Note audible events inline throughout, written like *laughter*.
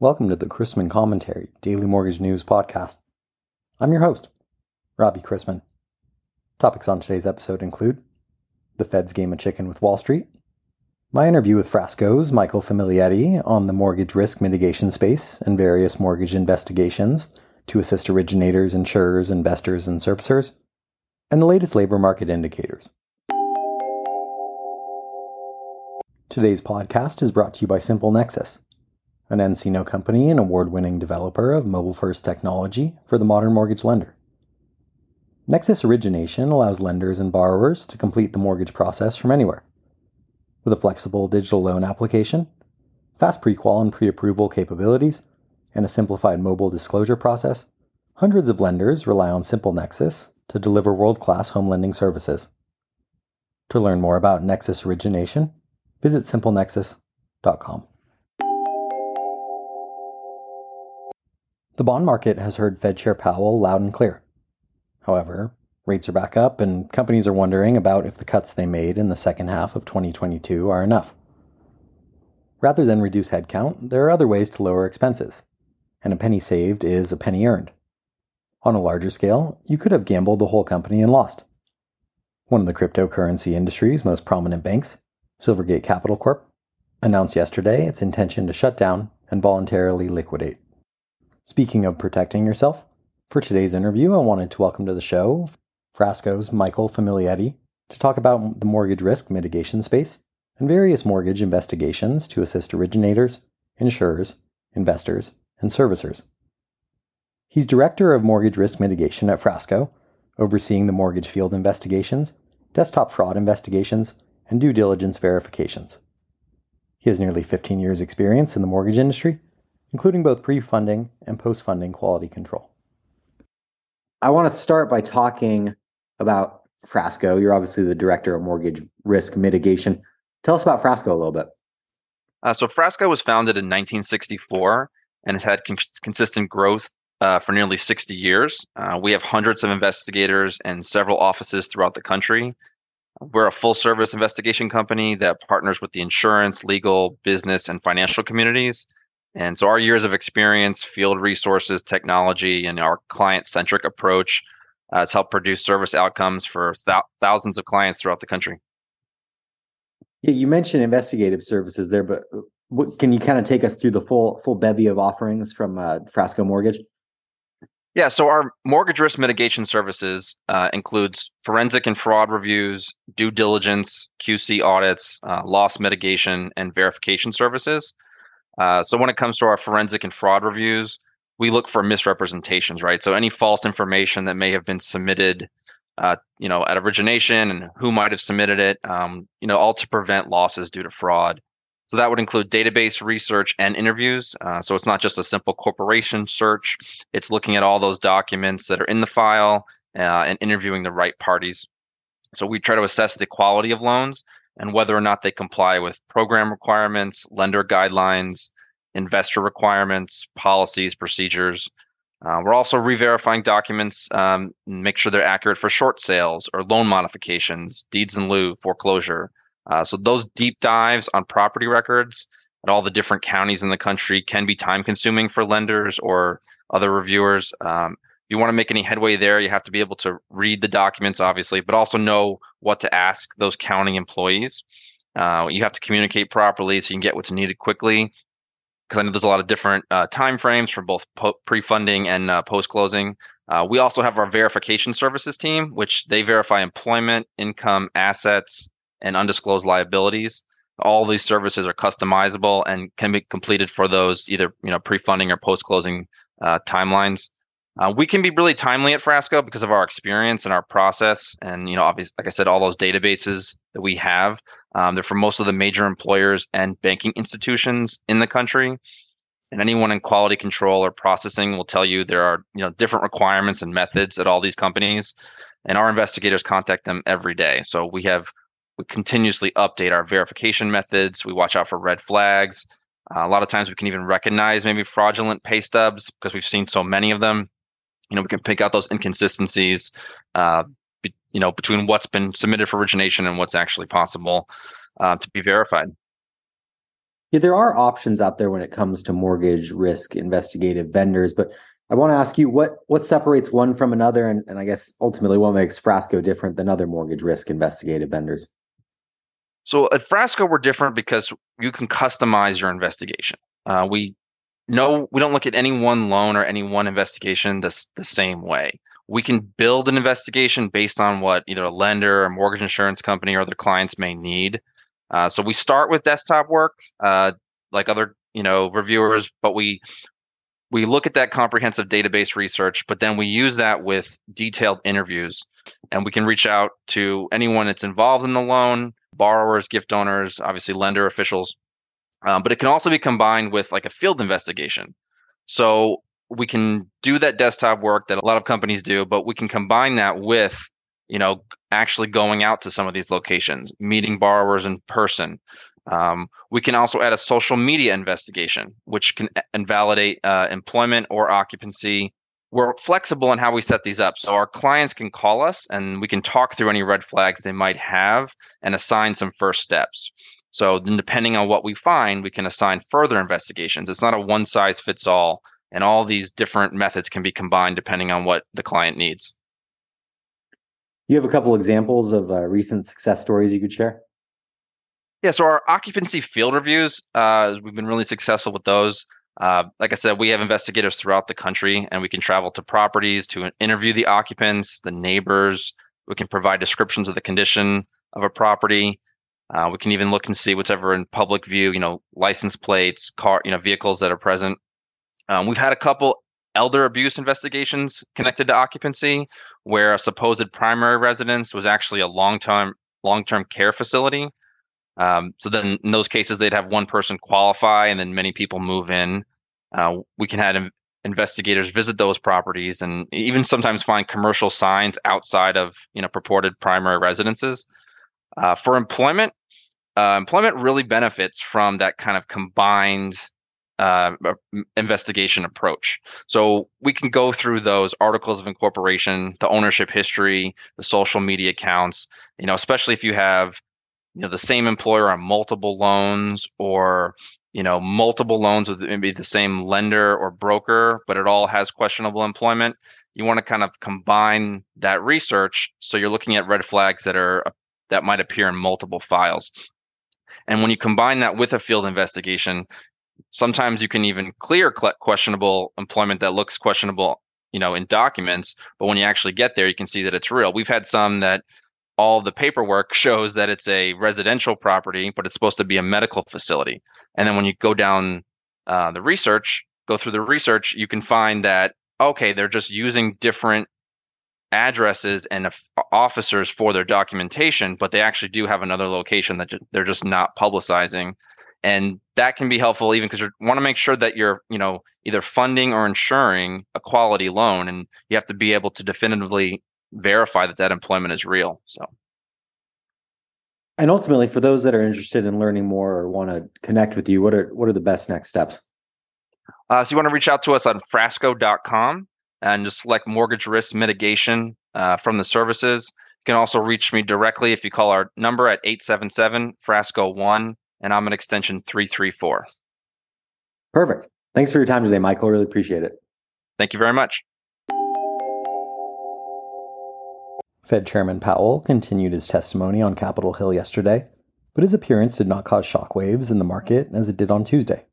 Welcome to the Chrisman Commentary Daily Mortgage News Podcast. I'm your host, Robbie Chrisman. Topics on today's episode include the Fed's game of chicken with Wall Street, my interview with Frasco's Michael Famiglietti on the mortgage risk mitigation space and various mortgage investigations to assist originators, insurers, investors, and servicers, and the latest labor market indicators. Today's podcast is brought to you by Simple Nexus an nCino company and award winning developer of mobile first technology for the modern mortgage lender. Nexus Origination allows lenders and borrowers to complete the mortgage process from anywhere. With a flexible digital loan application, fast pre-qual and pre-approval capabilities, and a simplified mobile disclosure process, hundreds of lenders rely on Simple Nexus to deliver world-class home lending services. To learn more about Nexus Origination, visit simplenexus.com. The bond market has heard Fed Chair Powell loud and clear. However, rates are back up, and companies are wondering about if the cuts they made in the second half of 2022 are enough. Rather than reduce headcount, there are other ways to lower expenses, and a penny saved is a penny earned. On a larger scale, you could have gambled the whole company and lost. One of the cryptocurrency industry's most prominent banks, Silvergate Capital Corp, announced yesterday its intention to shut down and voluntarily liquidate. Speaking of protecting yourself, for today's interview, I wanted to welcome to the show Frasco's Michael Famiglietti to talk about the mortgage risk mitigation space and various mortgage investigations to assist originators, insurers, investors, and servicers. He's Director of Mortgage Risk Mitigation at Frasco, overseeing the mortgage field investigations, desktop fraud investigations, and due diligence verifications. He has nearly 15 years' experience in the mortgage industry including both pre funding and post funding quality control. I want to start by talking about Frasco. You're obviously the director of mortgage risk mitigation. Tell us about Frasco a little bit. Uh, so, Frasco was founded in 1964 and has had con- consistent growth uh, for nearly 60 years. Uh, we have hundreds of investigators and several offices throughout the country. We're a full service investigation company that partners with the insurance, legal, business, and financial communities and so our years of experience, field resources, technology, and our client centric approach uh, has helped produce service outcomes for th- thousands of clients throughout the country. Yeah, you mentioned investigative services there, but uh, what, can you kind of take us through the full full bevy of offerings from uh, Frasco Mortgage? Yeah, so our mortgage risk mitigation services uh, includes forensic and fraud reviews, due diligence, QC audits, uh, loss mitigation, and verification services. Uh, so when it comes to our forensic and fraud reviews, we look for misrepresentations, right? So any false information that may have been submitted, uh, you know, at origination and who might have submitted it, um, you know, all to prevent losses due to fraud. So that would include database research and interviews. Uh, so it's not just a simple corporation search; it's looking at all those documents that are in the file uh, and interviewing the right parties. So we try to assess the quality of loans and whether or not they comply with program requirements, lender guidelines, investor requirements, policies, procedures. Uh, we're also re-verifying documents, um, make sure they're accurate for short sales or loan modifications, deeds in lieu, foreclosure. Uh, so those deep dives on property records at all the different counties in the country can be time consuming for lenders or other reviewers. Um, you want to make any headway there, you have to be able to read the documents, obviously, but also know what to ask those county employees. Uh, you have to communicate properly so you can get what's needed quickly. Because I know there's a lot of different uh, time frames for both po- pre-funding and uh, post-closing. Uh, we also have our verification services team, which they verify employment, income, assets, and undisclosed liabilities. All these services are customizable and can be completed for those either you know pre-funding or post-closing uh, timelines. Uh, we can be really timely at Frasco because of our experience and our process, and you know, obviously, like I said, all those databases that we have. Um, they're for most of the major employers and banking institutions in the country. And anyone in quality control or processing will tell you there are you know different requirements and methods at all these companies, and our investigators contact them every day. So we have we continuously update our verification methods. We watch out for red flags. Uh, a lot of times we can even recognize maybe fraudulent pay stubs because we've seen so many of them you know we can pick out those inconsistencies uh, be, you know between what's been submitted for origination and what's actually possible uh, to be verified Yeah, there are options out there when it comes to mortgage risk investigative vendors, but I want to ask you what what separates one from another, and, and I guess ultimately what makes Frasco different than other mortgage risk investigative vendors. So at Frasco, we're different because you can customize your investigation. Uh, we no, we don't look at any one loan or any one investigation the, the same way. We can build an investigation based on what either a lender or mortgage insurance company or their clients may need. Uh, so we start with desktop work, uh, like other you know reviewers, but we we look at that comprehensive database research, but then we use that with detailed interviews, and we can reach out to anyone that's involved in the loan, borrowers, gift owners, obviously lender officials, um, but it can also be combined with like a field investigation. So we can do that desktop work that a lot of companies do, but we can combine that with, you know, actually going out to some of these locations, meeting borrowers in person. Um, we can also add a social media investigation, which can invalidate uh, employment or occupancy. We're flexible in how we set these up. So our clients can call us and we can talk through any red flags they might have and assign some first steps. So then depending on what we find, we can assign further investigations. It's not a one size fits all, and all these different methods can be combined depending on what the client needs. You have a couple examples of uh, recent success stories you could share? Yeah, so our occupancy field reviews, uh, we've been really successful with those. Uh, like I said, we have investigators throughout the country, and we can travel to properties to interview the occupants, the neighbors. We can provide descriptions of the condition of a property. Uh, we can even look and see whatever in public view, you know, license plates, car, you know, vehicles that are present. Um, we've had a couple elder abuse investigations connected to occupancy, where a supposed primary residence was actually a long-term long-term care facility. Um, so then, in those cases, they'd have one person qualify, and then many people move in. Uh, we can have investigators visit those properties, and even sometimes find commercial signs outside of you know purported primary residences. Uh, for employment, uh, employment really benefits from that kind of combined uh, investigation approach. So we can go through those articles of incorporation, the ownership history, the social media accounts. You know, especially if you have you know the same employer on multiple loans or you know multiple loans with maybe the same lender or broker, but it all has questionable employment. You want to kind of combine that research so you're looking at red flags that are that might appear in multiple files. And when you combine that with a field investigation, sometimes you can even clear questionable employment that looks questionable, you know, in documents. But when you actually get there, you can see that it's real. We've had some that all the paperwork *laughs* shows that it's a residential property, but it's supposed to be a medical facility. And then when you go down uh, the research, go through the research, you can find that okay, they're just using different addresses and officers for their documentation, but they actually do have another location that they're just not publicizing. And that can be helpful even because you want to make sure that you're, you know, either funding or insuring a quality loan, and you have to be able to definitively verify that that employment is real. So. And ultimately, for those that are interested in learning more or want to connect with you, what are what are the best next steps? Uh, so you want to reach out to us on frasco.com and just select mortgage risk mitigation uh, from the services. You can also reach me directly if you call our number at 877 Frasco 1, and I'm an extension 334. Perfect. Thanks for your time today, Michael. Really appreciate it. Thank you very much. Fed Chairman Powell continued his testimony on Capitol Hill yesterday, but his appearance did not cause shockwaves in the market as it did on Tuesday.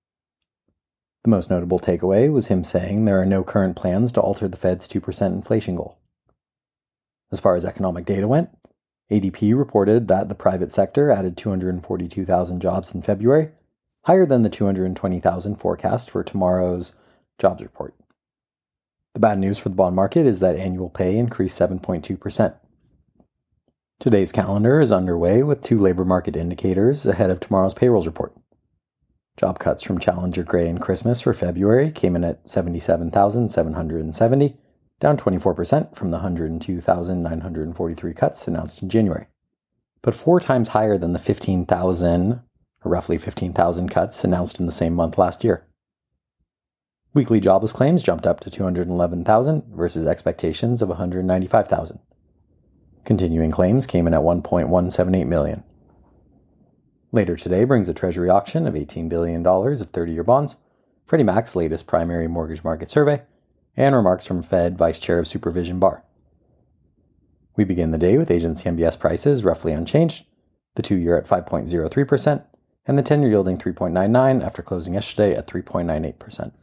The most notable takeaway was him saying there are no current plans to alter the Fed's 2% inflation goal. As far as economic data went, ADP reported that the private sector added 242,000 jobs in February, higher than the 220,000 forecast for tomorrow's jobs report. The bad news for the bond market is that annual pay increased 7.2%. Today's calendar is underway with two labor market indicators ahead of tomorrow's payrolls report. Job cuts from Challenger Gray and Christmas for February came in at 77,770, down 24% from the 102,943 cuts announced in January, but four times higher than the 15,000, or roughly 15,000 cuts announced in the same month last year. Weekly jobless claims jumped up to 211,000 versus expectations of 195,000. Continuing claims came in at 1.178 million. Later today brings a Treasury auction of $18 billion of 30 year bonds, Freddie Mac's latest primary mortgage market survey, and remarks from Fed Vice Chair of Supervision Barr. We begin the day with agency MBS prices roughly unchanged, the two year at 5.03%, and the 10 year yielding 3.99 after closing yesterday at 3.98%.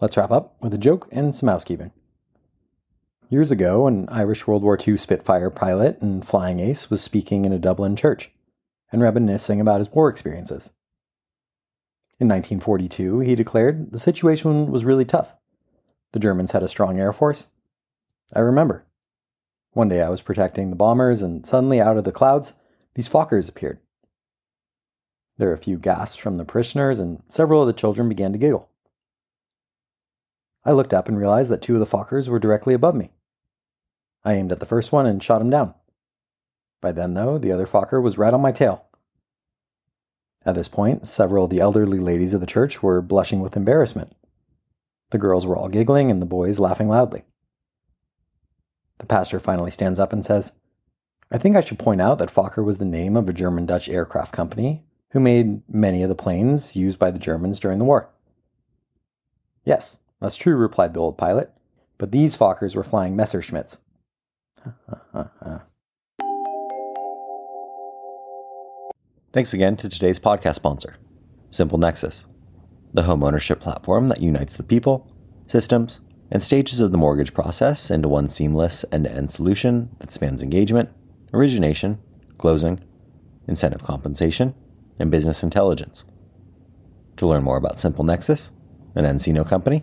Let's wrap up with a joke and some housekeeping. Years ago, an Irish World War II Spitfire pilot and flying ace was speaking in a Dublin church and reminiscing about his war experiences. In 1942, he declared the situation was really tough. The Germans had a strong air force. I remember. One day I was protecting the bombers, and suddenly out of the clouds, these Fokkers appeared. There were a few gasps from the parishioners, and several of the children began to giggle. I looked up and realized that two of the Fokkers were directly above me. I aimed at the first one and shot him down. By then, though, the other Fokker was right on my tail. At this point, several of the elderly ladies of the church were blushing with embarrassment. The girls were all giggling and the boys laughing loudly. The pastor finally stands up and says, I think I should point out that Fokker was the name of a German Dutch aircraft company who made many of the planes used by the Germans during the war. Yes, that's true, replied the old pilot, but these Fokkers were flying Messerschmitts. Thanks again to today's podcast sponsor, Simple Nexus, the home ownership platform that unites the people, systems, and stages of the mortgage process into one seamless end to end solution that spans engagement, origination, closing, incentive compensation, and business intelligence. To learn more about Simple Nexus, an nCino company,